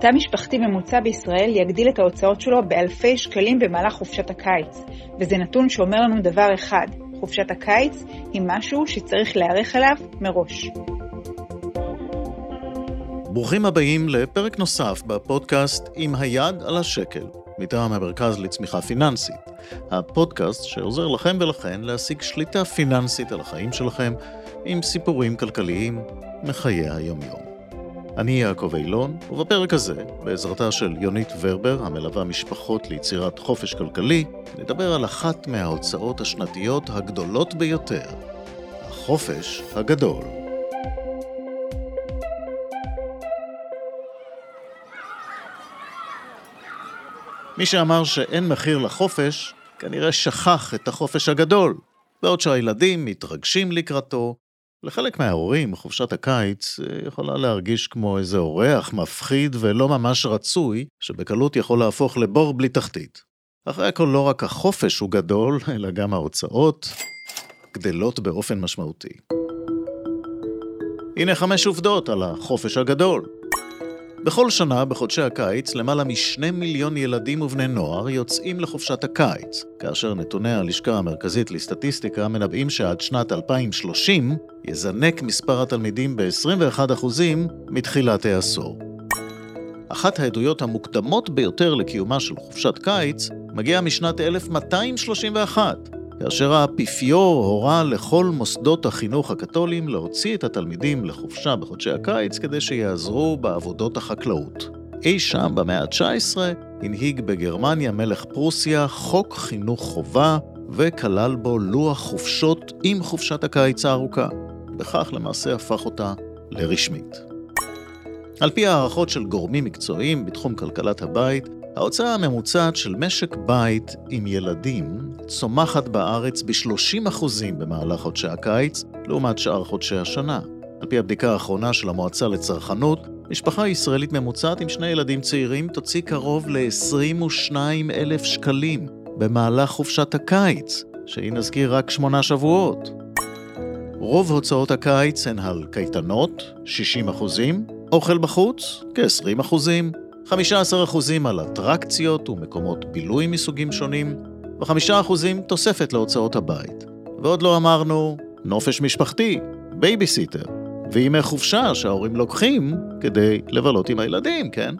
תא משפחתי ממוצע בישראל יגדיל את ההוצאות שלו באלפי שקלים במהלך חופשת הקיץ, וזה נתון שאומר לנו דבר אחד, חופשת הקיץ היא משהו שצריך להיערך אליו מראש. ברוכים הבאים לפרק נוסף בפודקאסט עם היד על השקל, מטעם המרכז לצמיחה פיננסית. הפודקאסט שעוזר לכם ולכן להשיג שליטה פיננסית על החיים שלכם עם סיפורים כלכליים מחיי היומיום. אני יעקב אילון, ובפרק הזה, בעזרתה של יונית ורבר, המלווה משפחות ליצירת חופש כלכלי, נדבר על אחת מההוצאות השנתיות הגדולות ביותר, החופש הגדול. מי שאמר שאין מחיר לחופש, כנראה שכח את החופש הגדול, בעוד שהילדים מתרגשים לקראתו, לחלק מההורים, חופשת הקיץ אה, יכולה להרגיש כמו איזה אורח מפחיד ולא ממש רצוי, שבקלות יכול להפוך לבור בלי תחתית. אחרי הכל לא רק החופש הוא גדול, אלא גם ההוצאות גדלות באופן משמעותי. הנה חמש עובדות על החופש הגדול. בכל שנה, בחודשי הקיץ, למעלה משני מיליון ילדים ובני נוער יוצאים לחופשת הקיץ, כאשר נתוני הלשכה המרכזית לסטטיסטיקה מנבאים שעד שנת 2030 יזנק מספר התלמידים ב-21% מתחילת העשור. אחת העדויות המוקדמות ביותר לקיומה של חופשת קיץ מגיעה משנת 1231, כאשר האפיפיור הורה לכל מוסדות החינוך הקתולים להוציא את התלמידים לחופשה בחודשי הקיץ כדי שיעזרו בעבודות החקלאות. אי שם במאה ה-19 הנהיג בגרמניה מלך פרוסיה חוק חינוך חובה וכלל בו לוח חופשות עם חופשת הקיץ הארוכה. בכך למעשה הפך אותה לרשמית. על פי הערכות של גורמים מקצועיים בתחום כלכלת הבית, ההוצאה הממוצעת של משק בית עם ילדים צומחת בארץ ב-30% במהלך חודשי הקיץ, לעומת שאר חודשי השנה. על פי הבדיקה האחרונה של המועצה לצרכנות, משפחה ישראלית ממוצעת עם שני ילדים צעירים תוציא קרוב ל-22 אלף שקלים במהלך חופשת הקיץ, שהיא נזכיר רק שמונה שבועות. רוב הוצאות הקיץ הן על קייטנות, 60 אוכל בחוץ, כ-20 15% על אטרקציות ומקומות בילוי מסוגים שונים, ו-5% תוספת להוצאות הבית. ועוד לא אמרנו נופש משפחתי, בייביסיטר, וימי חופשה שההורים לוקחים כדי לבלות עם הילדים, כן?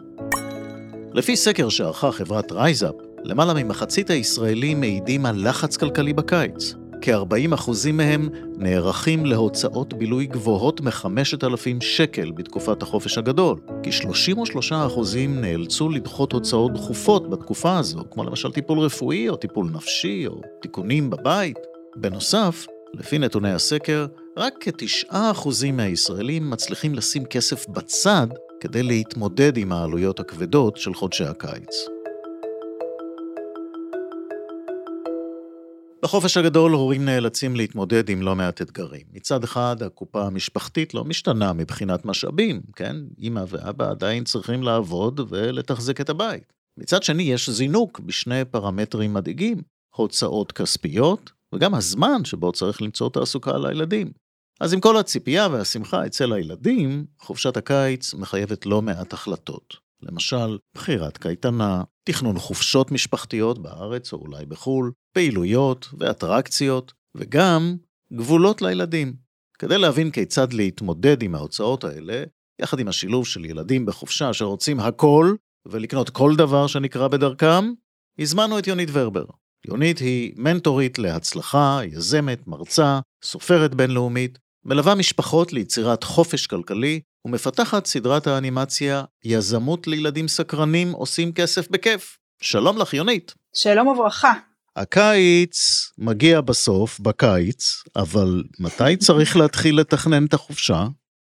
לפי סקר שערכה חברת רייזאפ, למעלה ממחצית הישראלים מעידים על לחץ כלכלי בקיץ. כ-40% מהם נערכים להוצאות בילוי גבוהות מ-5,000 שקל בתקופת החופש הגדול, כי 33% נאלצו לדחות הוצאות דחופות בתקופה הזו, כמו למשל טיפול רפואי או טיפול נפשי או תיקונים בבית. בנוסף, לפי נתוני הסקר, רק כ-9% מהישראלים מצליחים לשים כסף בצד כדי להתמודד עם העלויות הכבדות של חודשי הקיץ. בחופש הגדול הורים נאלצים להתמודד עם לא מעט אתגרים. מצד אחד, הקופה המשפחתית לא משתנה מבחינת משאבים, כן? אמא ואבא עדיין צריכים לעבוד ולתחזק את הבית. מצד שני, יש זינוק בשני פרמטרים מדאיגים, הוצאות כספיות, וגם הזמן שבו צריך למצוא תעסוקה לילדים. אז עם כל הציפייה והשמחה אצל הילדים, חופשת הקיץ מחייבת לא מעט החלטות. למשל, בחירת קייטנה, תכנון חופשות משפחתיות בארץ או אולי בחו"ל, פעילויות ואטרקציות, וגם גבולות לילדים. כדי להבין כיצד להתמודד עם ההוצאות האלה, יחד עם השילוב של ילדים בחופשה שרוצים הכל, ולקנות כל דבר שנקרא בדרכם, הזמנו את יונית ורבר. יונית היא מנטורית להצלחה, יזמת, מרצה, סופרת בינלאומית, מלווה משפחות ליצירת חופש כלכלי ומפתחת סדרת האנימציה יזמות לילדים סקרנים עושים כסף בכיף. שלום לך יונית. שלום וברכה. הקיץ מגיע בסוף, בקיץ, אבל מתי צריך להתחיל לתכנן את החופשה?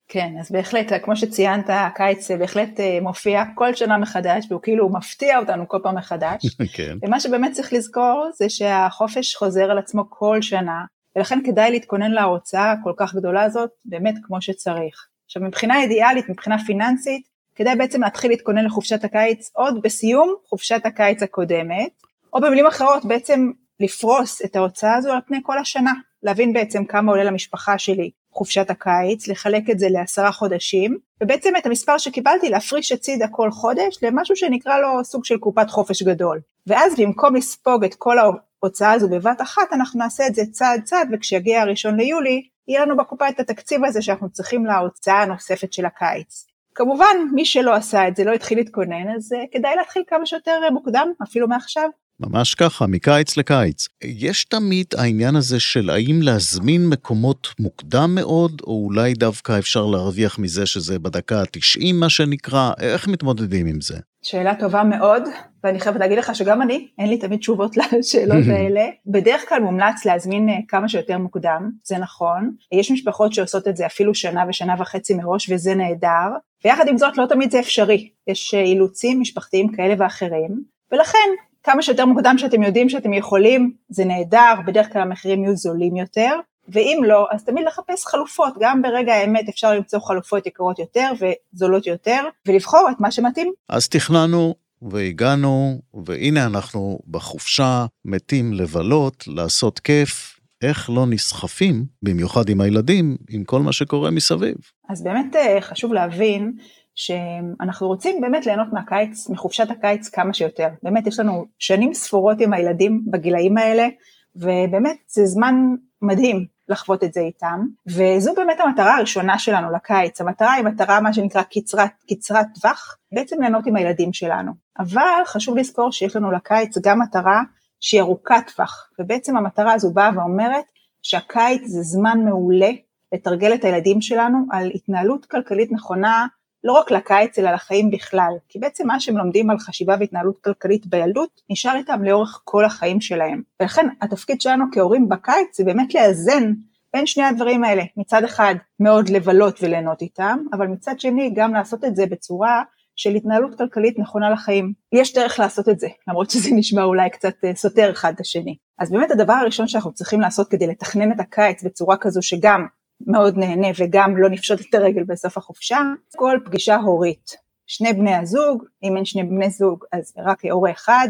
כן, אז בהחלט, כמו שציינת, הקיץ בהחלט אה, מופיע כל שנה מחדש, והוא כאילו מפתיע אותנו כל פעם מחדש. כן. ומה שבאמת צריך לזכור זה שהחופש חוזר על עצמו כל שנה, ולכן כדאי להתכונן להוצאה הכל כך גדולה הזאת, באמת כמו שצריך. עכשיו מבחינה אידיאלית, מבחינה פיננסית, כדאי בעצם להתחיל להתכונן לחופשת הקיץ עוד בסיום חופשת הקיץ הקודמת, או במילים אחרות בעצם לפרוס את ההוצאה הזו על פני כל השנה, להבין בעצם כמה עולה למשפחה שלי חופשת הקיץ, לחלק את זה לעשרה חודשים, ובעצם את המספר שקיבלתי להפריש הצידה כל חודש למשהו שנקרא לו סוג של קופת חופש גדול. ואז במקום לספוג את כל ההוצאה הזו בבת אחת, אנחנו נעשה את זה צעד צעד, וכשיגיע הראשון ליולי, יהיה לנו בקופה את התקציב הזה שאנחנו צריכים להוצאה הנוספת של הקיץ. כמובן, מי שלא עשה את זה, לא התחיל להתכונן, אז uh, כדאי להתחיל כמה שיותר uh, מוקדם, אפילו מעכשיו. ממש ככה, מקיץ לקיץ. יש תמיד העניין הזה של האם להזמין מקומות מוקדם מאוד, או אולי דווקא אפשר להרוויח מזה שזה בדקה ה-90 מה שנקרא, איך מתמודדים עם זה? שאלה טובה מאוד, ואני חייבת להגיד לך שגם אני, אין לי תמיד תשובות לשאלות האלה. בדרך כלל מומלץ להזמין אה, כמה שיותר מוקדם, זה נכון. יש משפחות שעושות את זה אפילו שנה ושנה וחצי מראש, וזה נהדר. ויחד עם זאת, לא תמיד זה אפשרי. יש אה, אילוצים משפחתיים כאלה ואחרים, ולכן כמה שיותר מוקדם שאתם יודעים שאתם יכולים, זה נהדר, בדרך כלל המחירים יהיו זולים יותר, ואם לא, אז תמיד לחפש חלופות, גם ברגע האמת אפשר למצוא חלופות יקרות יותר וזולות יותר, ולבחור את מה שמתאים. אז תכננו והגענו, והנה אנחנו בחופשה, מתים לבלות, לעשות כיף. איך לא נסחפים, במיוחד עם הילדים, עם כל מה שקורה מסביב. אז באמת אה, חשוב להבין שאנחנו רוצים באמת ליהנות מהקיץ, מחופשת הקיץ כמה שיותר. באמת יש לנו שנים ספורות עם הילדים בגילאים האלה, ובאמת זה זמן מדהים לחוות את זה איתם, וזו באמת המטרה הראשונה שלנו לקיץ. המטרה היא מטרה מה שנקרא קצרת, קצרת טווח, בעצם ליהנות עם הילדים שלנו. אבל חשוב לזכור שיש לנו לקיץ גם מטרה שהיא ארוכת טווח, ובעצם המטרה הזו באה ואומרת שהקיץ זה זמן מעולה לתרגל את הילדים שלנו על התנהלות כלכלית נכונה לא רק לקיץ אלא לחיים בכלל, כי בעצם מה שהם לומדים על חשיבה והתנהלות כלכלית בילדות נשאר איתם לאורך כל החיים שלהם. ולכן התפקיד שלנו כהורים בקיץ זה באמת לאזן בין שני הדברים האלה, מצד אחד מאוד לבלות וליהנות איתם, אבל מצד שני גם לעשות את זה בצורה של התנהלות כלכלית נכונה לחיים. יש דרך לעשות את זה, למרות שזה נשמע אולי קצת אה, סותר אחד את השני. אז באמת הדבר הראשון שאנחנו צריכים לעשות כדי לתכנן את הקיץ בצורה כזו שגם מאוד נהנה וגם לא נפשוט את הרגל בסוף החופשה, כל פגישה הורית. שני בני הזוג, אם אין שני בני זוג אז רק הורה אחד,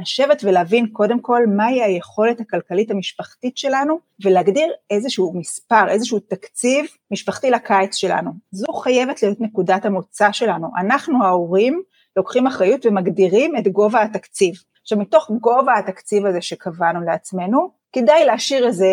לשבת ולהבין קודם כל מהי היכולת הכלכלית המשפחתית שלנו ולהגדיר איזשהו מספר, איזשהו תקציב משפחתי לקיץ שלנו. זו חייבת להיות נקודת המוצא שלנו. אנחנו ההורים לוקחים אחריות ומגדירים את גובה התקציב. עכשיו מתוך גובה התקציב הזה שקבענו לעצמנו, כדאי להשאיר איזה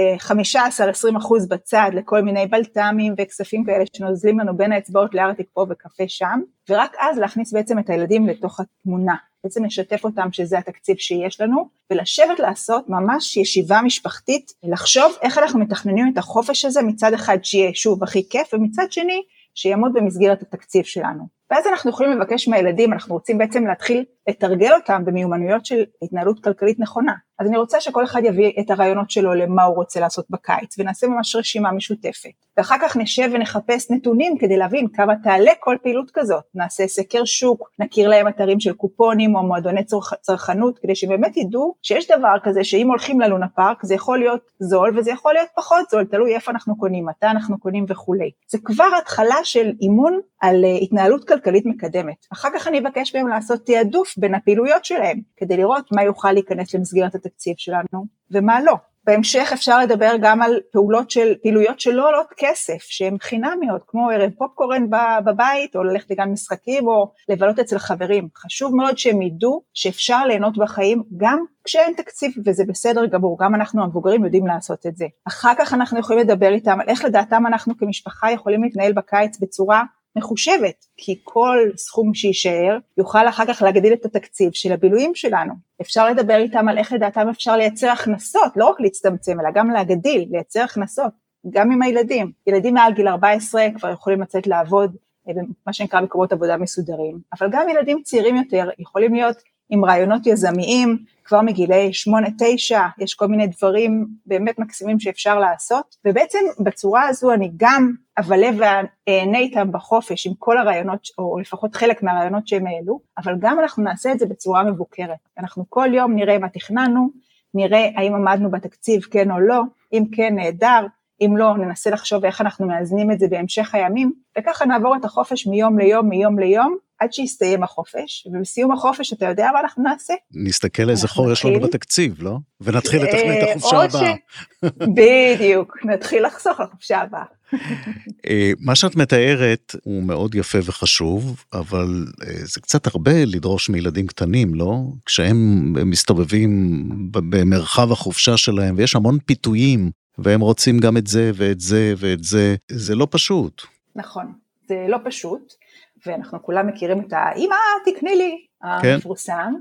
15-20 אחוז בצד לכל מיני בלת"מים וכספים כאלה שנוזלים לנו בין האצבעות לארטיק פה וקפה שם, ורק אז להכניס בעצם את הילדים לתוך התמונה, בעצם לשתף אותם שזה התקציב שיש לנו, ולשבת לעשות ממש ישיבה משפחתית, לחשוב איך אנחנו מתכננים את החופש הזה מצד אחד שיהיה שוב הכי כיף, ומצד שני שיעמוד במסגרת התקציב שלנו. ואז אנחנו יכולים לבקש מהילדים, אנחנו רוצים בעצם להתחיל לתרגל אותם במיומנויות של התנהלות כלכלית נכונה. אז אני רוצה שכל אחד יביא את הרעיונות שלו למה הוא רוצה לעשות בקיץ, ונעשה ממש רשימה משותפת. ואחר כך נשב ונחפש נתונים כדי להבין כמה תעלה כל פעילות כזאת. נעשה סקר שוק, נכיר להם אתרים של קופונים או מועדוני צרכ... צרכנות, כדי שבאמת ידעו שיש דבר כזה שאם הולכים ללונה פארק זה יכול להיות זול וזה יכול להיות פחות זול, תלוי איפה אנחנו קונים, מתי אנחנו קונים וכולי. זה כבר התחלה של אימון על uh, התנהלות כלכלית מקדמת. אחר כך אני אבקש מהם לעשות תעדוף בין הפעילויות שלהם, כדי לראות מה יוכל להיכנס למסגרת התקציב שלנו ומה לא. בהמשך אפשר לדבר גם על פעולות של, פעילויות שלא עולות כסף, שהן חינמיות, כמו ערב פופקורן בבית, או ללכת לגן משחקים, או לבלות אצל חברים. חשוב מאוד שהם ידעו שאפשר ליהנות בחיים גם כשאין תקציב, וזה בסדר גמור, גם אנחנו המבוגרים יודעים לעשות את זה. אחר כך אנחנו יכולים לדבר איתם על איך לדעתם אנחנו כמשפחה יכולים להתנהל בקיץ בצורה מחושבת, כי כל סכום שיישאר יוכל אחר כך להגדיל את התקציב של הבילויים שלנו. אפשר לדבר איתם על איך לדעתם אפשר לייצר הכנסות, לא רק להצטמצם, אלא גם להגדיל, לייצר הכנסות, גם עם הילדים. ילדים מעל גיל 14 כבר יכולים לצאת לעבוד אה, במה שנקרא מקומות עבודה מסודרים, אבל גם ילדים צעירים יותר יכולים להיות עם רעיונות יזמיים, כבר מגילי 8-9, יש כל מיני דברים באמת מקסימים שאפשר לעשות, ובעצם בצורה הזו אני גם אבלה ואענה איתם בחופש עם כל הרעיונות, או לפחות חלק מהרעיונות שהם העלו, אבל גם אנחנו נעשה את זה בצורה מבוקרת. אנחנו כל יום נראה מה תכננו, נראה האם עמדנו בתקציב כן או לא, אם כן נהדר, אם לא ננסה לחשוב איך אנחנו מאזנים את זה בהמשך הימים, וככה נעבור את החופש מיום ליום מיום ליום, עד שיסתיים החופש, ובסיום החופש אתה יודע מה אנחנו נעשה? נסתכל איזה חור יש לנו בתקציב, לא? ונתחיל לתכנן את החופשה הבאה. בדיוק, נתחיל לחסוך לחופשה הבאה. אה, מה שאת מתארת הוא מאוד יפה וחשוב, אבל אה, זה קצת הרבה לדרוש מילדים קטנים, לא? כשהם מסתובבים במרחב החופשה שלהם ויש המון פיתויים, והם רוצים גם את זה ואת זה ואת זה, זה לא פשוט. נכון, זה לא פשוט, ואנחנו כולם מכירים את האמא תקני לי כן. המפורסם,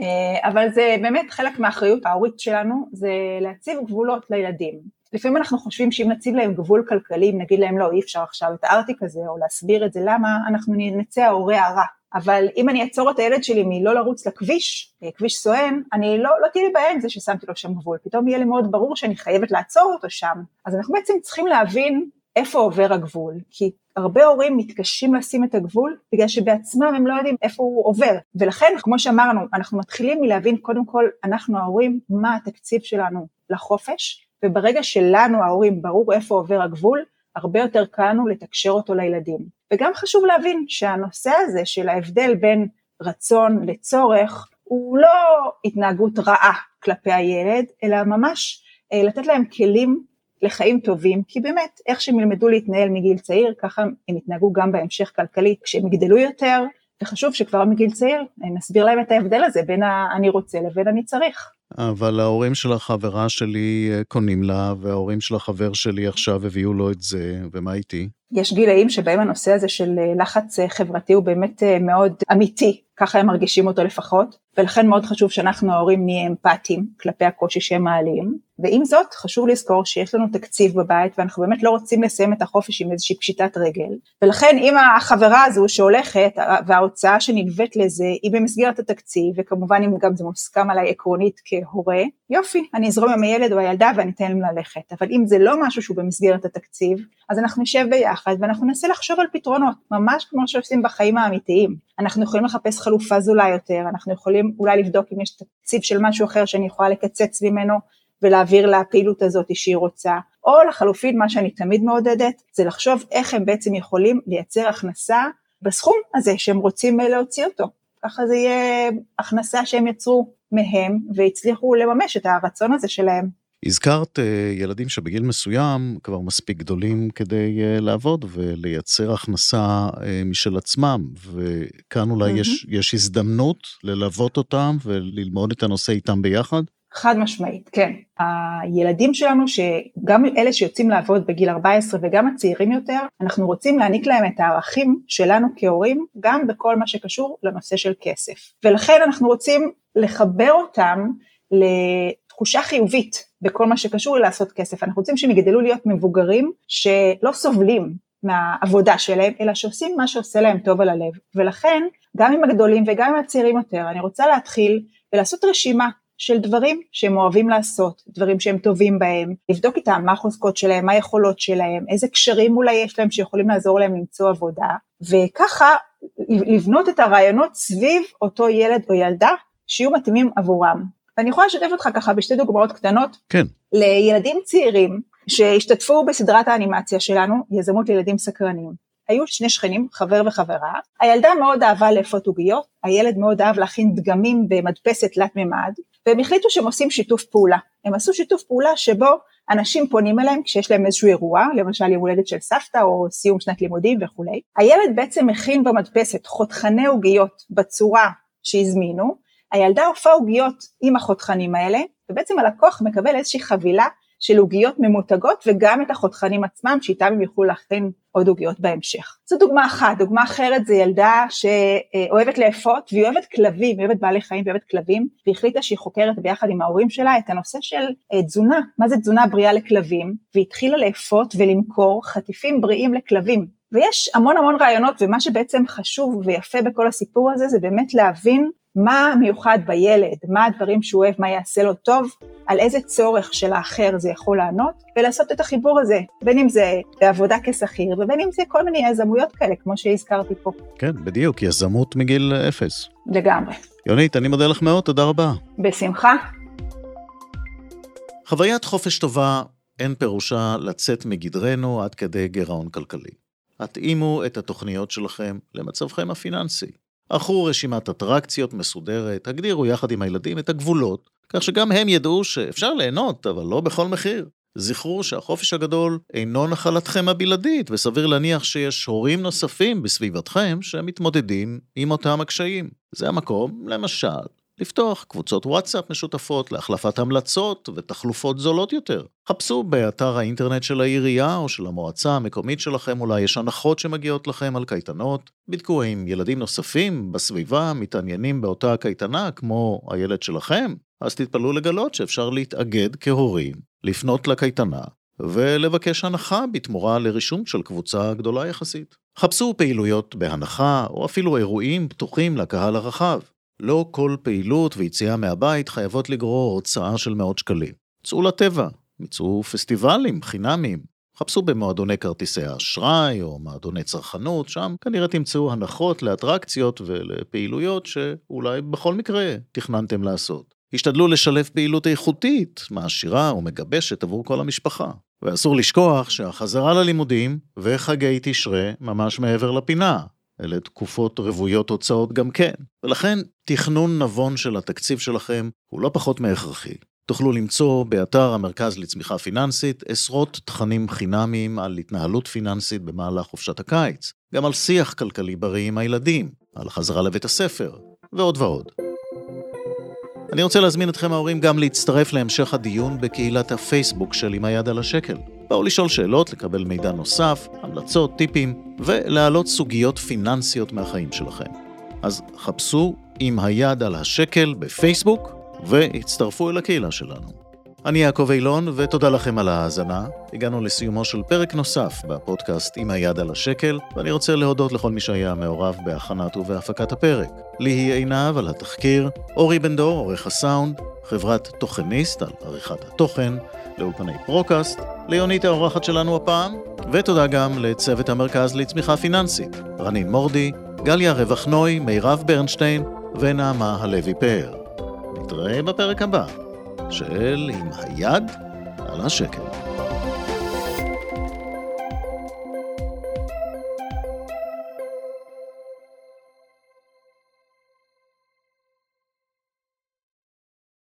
אה, אבל זה באמת חלק מהאחריות ההורית שלנו, זה להציב גבולות לילדים. לפעמים אנחנו חושבים שאם נציב להם גבול כלכלי, אם נגיד להם לא, אי אפשר עכשיו את הארטיק הזה, או להסביר את זה למה, אנחנו נצא ההורה הרע. אבל אם אני אעצור את הילד שלי מלא לרוץ לכביש, אה, כביש סואן, אני לא, לא תהיה לי בעיה עם זה ששמתי לו שם גבול, פתאום יהיה לי מאוד ברור שאני חייבת לעצור אותו שם. אז אנחנו בעצם צריכים להבין איפה עובר הגבול, כי הרבה הורים מתקשים לשים את הגבול בגלל שבעצמם הם לא יודעים איפה הוא עובר, ולכן כמו שאמרנו, אנחנו מתחילים מלהבין קודם כל, אנחנו ההורים, מה התקציב שלנו לחופש, וברגע שלנו ההורים ברור איפה עובר הגבול, הרבה יותר קל לנו לתקשר אותו לילדים. וגם חשוב להבין שהנושא הזה של ההבדל בין רצון לצורך הוא לא התנהגות רעה כלפי הילד, אלא ממש אה, לתת להם כלים לחיים טובים, כי באמת איך שהם ילמדו להתנהל מגיל צעיר, ככה הם יתנהגו גם בהמשך כלכלי כשהם יגדלו יותר, וחשוב שכבר מגיל צעיר נסביר להם את ההבדל הזה בין אני רוצה לבין אני צריך. אבל ההורים של החברה שלי אה, קונים לה, וההורים של החבר שלי עכשיו הביאו לו את זה, ומה איתי? יש גילאים שבהם הנושא הזה של אה, לחץ אה, חברתי הוא באמת מאוד אמיתי, ככה הם מרגישים אותו לפחות, ולכן מאוד חשוב שאנחנו ההורים נהיה אמפתיים כלפי הקושי שהם מעלים, ועם זאת חשוב לזכור שיש לנו תקציב בבית ואנחנו באמת לא רוצים לסיים את החופש עם איזושהי פשיטת רגל, ולכן אם החברה הזו שהולכת וההוצאה שנלווית לזה היא במסגרת התקציב, וכמובן אם גם זה מוסכם עליי עקרונית כהורה, יופי, אני אזרום עם הילד או הילדה ואני אתן להם ללכת, אבל אם זה לא משהו שהוא במסגרת התקציב, אז אנחנו נשב ביחד ואנחנו ננסה לחשוב על פתרונות, ממש כמו שעושים בחיים האמיתיים. אנחנו יכולים לחפש חלופה זולה יותר, אנחנו יכולים אולי לבדוק אם יש תקציב של משהו אחר שאני יכולה לקצץ ממנו ולהעביר לפעילות הזאת שהיא רוצה, או לחלופין מה שאני תמיד מעודדת זה לחשוב איך הם בעצם יכולים לייצר הכנסה בסכום הזה שהם רוצים להוציא אותו, ככה זה יהיה הכנסה שהם יצרו מהם והצליחו לממש את הרצון הזה שלהם. הזכרת אה, ילדים שבגיל מסוים כבר מספיק גדולים כדי אה, לעבוד ולייצר הכנסה אה, משל עצמם, וכאן אולי mm-hmm. יש, יש הזדמנות ללוות אותם וללמוד את הנושא איתם ביחד? חד משמעית, כן. הילדים שלנו, שגם אלה שיוצאים לעבוד בגיל 14 וגם הצעירים יותר, אנחנו רוצים להעניק להם את הערכים שלנו כהורים, גם בכל מה שקשור לנושא של כסף. ולכן אנחנו רוצים לחבר אותם לתחושה חיובית בכל מה שקשור ללעשות כסף. אנחנו רוצים שהם יגדלו להיות מבוגרים שלא סובלים מהעבודה שלהם, אלא שעושים מה שעושה להם טוב על הלב. ולכן, גם עם הגדולים וגם עם הצעירים יותר, אני רוצה להתחיל ולעשות רשימה של דברים שהם אוהבים לעשות, דברים שהם טובים בהם, לבדוק איתם מה החוזקות שלהם, מה היכולות שלהם, איזה קשרים אולי יש להם שיכולים לעזור להם למצוא עבודה, וככה לבנות את הרעיונות סביב אותו ילד או ילדה שיהיו מתאימים עבורם. ואני יכולה לשתף אותך ככה בשתי דוגמאות קטנות. כן. לילדים צעירים שהשתתפו בסדרת האנימציה שלנו, יזמות לילדים סקרנים. היו שני שכנים, חבר וחברה, הילדה מאוד אהבה לאפות עוגיות, הילד מאוד אהב להכין דגמים במדפסת תלת מימד, והם החליטו שהם עושים שיתוף פעולה. הם עשו שיתוף פעולה שבו אנשים פונים אליהם כשיש להם איזשהו אירוע, למשל יום הולדת של סבתא או סיום שנת לימודים וכולי. הילד בעצם מכין במדפסת חותכני עוגיות בצורה שהזמינו, הילדה עופה עוגיות עם החותכנים האלה, ובעצם הלקוח מקבל איזושהי חבילה של עוגיות ממותגות וגם את החותכנים עצמם שאיתם הם יוכלו להכין עוד עוגיות בהמשך. זו דוגמה אחת, דוגמה אחרת זה ילדה שאוהבת לאפות והיא אוהבת כלבים, היא אוהבת בעלי חיים ואוהבת כלבים והחליטה שהיא חוקרת ביחד עם ההורים שלה את הנושא של אה, תזונה, מה זה תזונה בריאה לכלבים? והתחילה לאפות ולמכור חטיפים בריאים לכלבים. ויש המון המון רעיונות ומה שבעצם חשוב ויפה בכל הסיפור הזה זה באמת להבין מה מיוחד בילד, מה הדברים שהוא אוהב, מה יעשה לו טוב, על איזה צורך של האחר זה יכול לענות, ולעשות את החיבור הזה, בין אם זה בעבודה כשכיר, ובין אם זה כל מיני יזמויות כאלה, כמו שהזכרתי פה. כן, בדיוק, יזמות מגיל אפס. לגמרי. יונית, אני מודה לך מאוד, תודה רבה. בשמחה. חוויית חופש טובה אין פירושה לצאת מגדרנו עד כדי גירעון כלכלי. התאימו את התוכניות שלכם למצבכם הפיננסי. ערכו רשימת אטרקציות מסודרת, הגדירו יחד עם הילדים את הגבולות, כך שגם הם ידעו שאפשר ליהנות, אבל לא בכל מחיר. זכרו שהחופש הגדול אינו נחלתכם הבלעדית, וסביר להניח שיש הורים נוספים בסביבתכם שמתמודדים עם אותם הקשיים. זה המקום, למשל, לפתוח קבוצות וואטסאפ משותפות להחלפת המלצות ותחלופות זולות יותר. חפשו באתר האינטרנט של העירייה או של המועצה המקומית שלכם, אולי יש הנחות שמגיעות לכם על קייטנות. בדקו האם ילדים נוספים בסביבה מתעניינים באותה הקייטנה כמו הילד שלכם, אז תתפלאו לגלות שאפשר להתאגד כהורים, לפנות לקייטנה ולבקש הנחה בתמורה לרישום של קבוצה גדולה יחסית. חפשו פעילויות בהנחה, או אפילו אירועים פתוחים לקהל הרחב. לא כל פעילות ויציאה מהבית חייבות לגרור הוצאה של מאות שקלים. צאו לטבע, מצאו פסטיבלים חינמיים, חפשו במועדוני כרטיסי האשראי או מועדוני צרכנות, שם כנראה תמצאו הנחות לאטרקציות ולפעילויות שאולי בכל מקרה תכננתם לעשות. השתדלו לשלב פעילות איכותית, מעשירה ומגבשת עבור כל המשפחה. ואסור לשכוח שהחזרה ללימודים וחגי תשרה ממש מעבר לפינה, אלה תקופות רוויות הוצאות גם כן. ולכן, תכנון נבון של התקציב שלכם הוא לא פחות מהכרחי. תוכלו למצוא באתר המרכז לצמיחה פיננסית עשרות תכנים חינמיים על התנהלות פיננסית במהלך חופשת הקיץ, גם על שיח כלכלי בריא עם הילדים, על חזרה לבית הספר, ועוד ועוד. אני רוצה להזמין אתכם ההורים גם להצטרף להמשך הדיון בקהילת הפייסבוק של עם היד על השקל. באו לשאול שאלות, לקבל מידע נוסף, המלצות, טיפים, ולהעלות סוגיות פיננסיות מהחיים שלכם. אז חפשו עם היד על השקל בפייסבוק, והצטרפו אל הקהילה שלנו. אני יעקב אילון, ותודה לכם על ההאזנה. הגענו לסיומו של פרק נוסף בפודקאסט עם היד על השקל, ואני רוצה להודות לכל מי שהיה מעורב בהכנת ובהפקת הפרק. ליהי עינב על התחקיר, אורי בן דור, עורך הסאונד, חברת תוכניסט על עריכת התוכן, לאולפני פרוקאסט, ליונית האורחת שלנו הפעם, ותודה גם לצוות המרכז לצמיחה פיננסית, רנין מורדי, גליה רווח נוי, מירב ברנשטיין ונעמה הלוי פאר. נתראה בפרק הבא של עם היד על השקל.